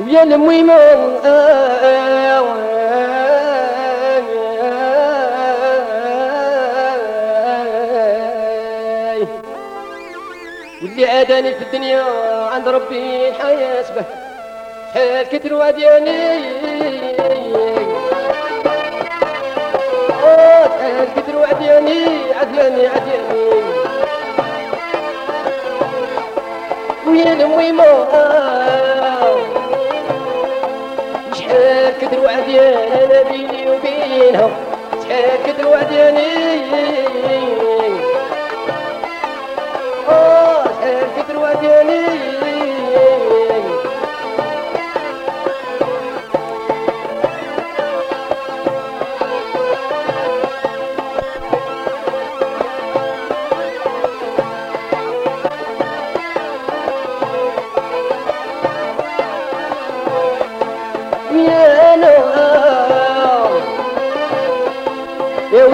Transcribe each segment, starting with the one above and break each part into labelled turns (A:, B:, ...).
A: ويا الميمون واللي عاداني في الدنيا عند ربي حياسبه حال كتر وادياني حال كتر وادياني عدياني عدياني. ويا الميمون شحال كدر وعديان أنا بيني وبينهم شحال كدر وعدياني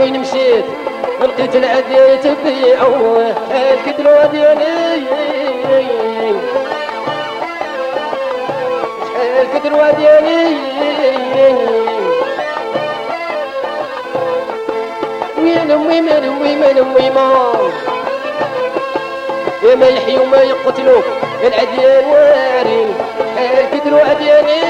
A: وين مشيت؟ لقيت العدي تبيعو حال كدرو ديالي شحال كدرو ديالي وين أمي من أمي من أمي ما؟ يا ما يحيوا ما يقتلوا العديان وارين حال كدرو ديالي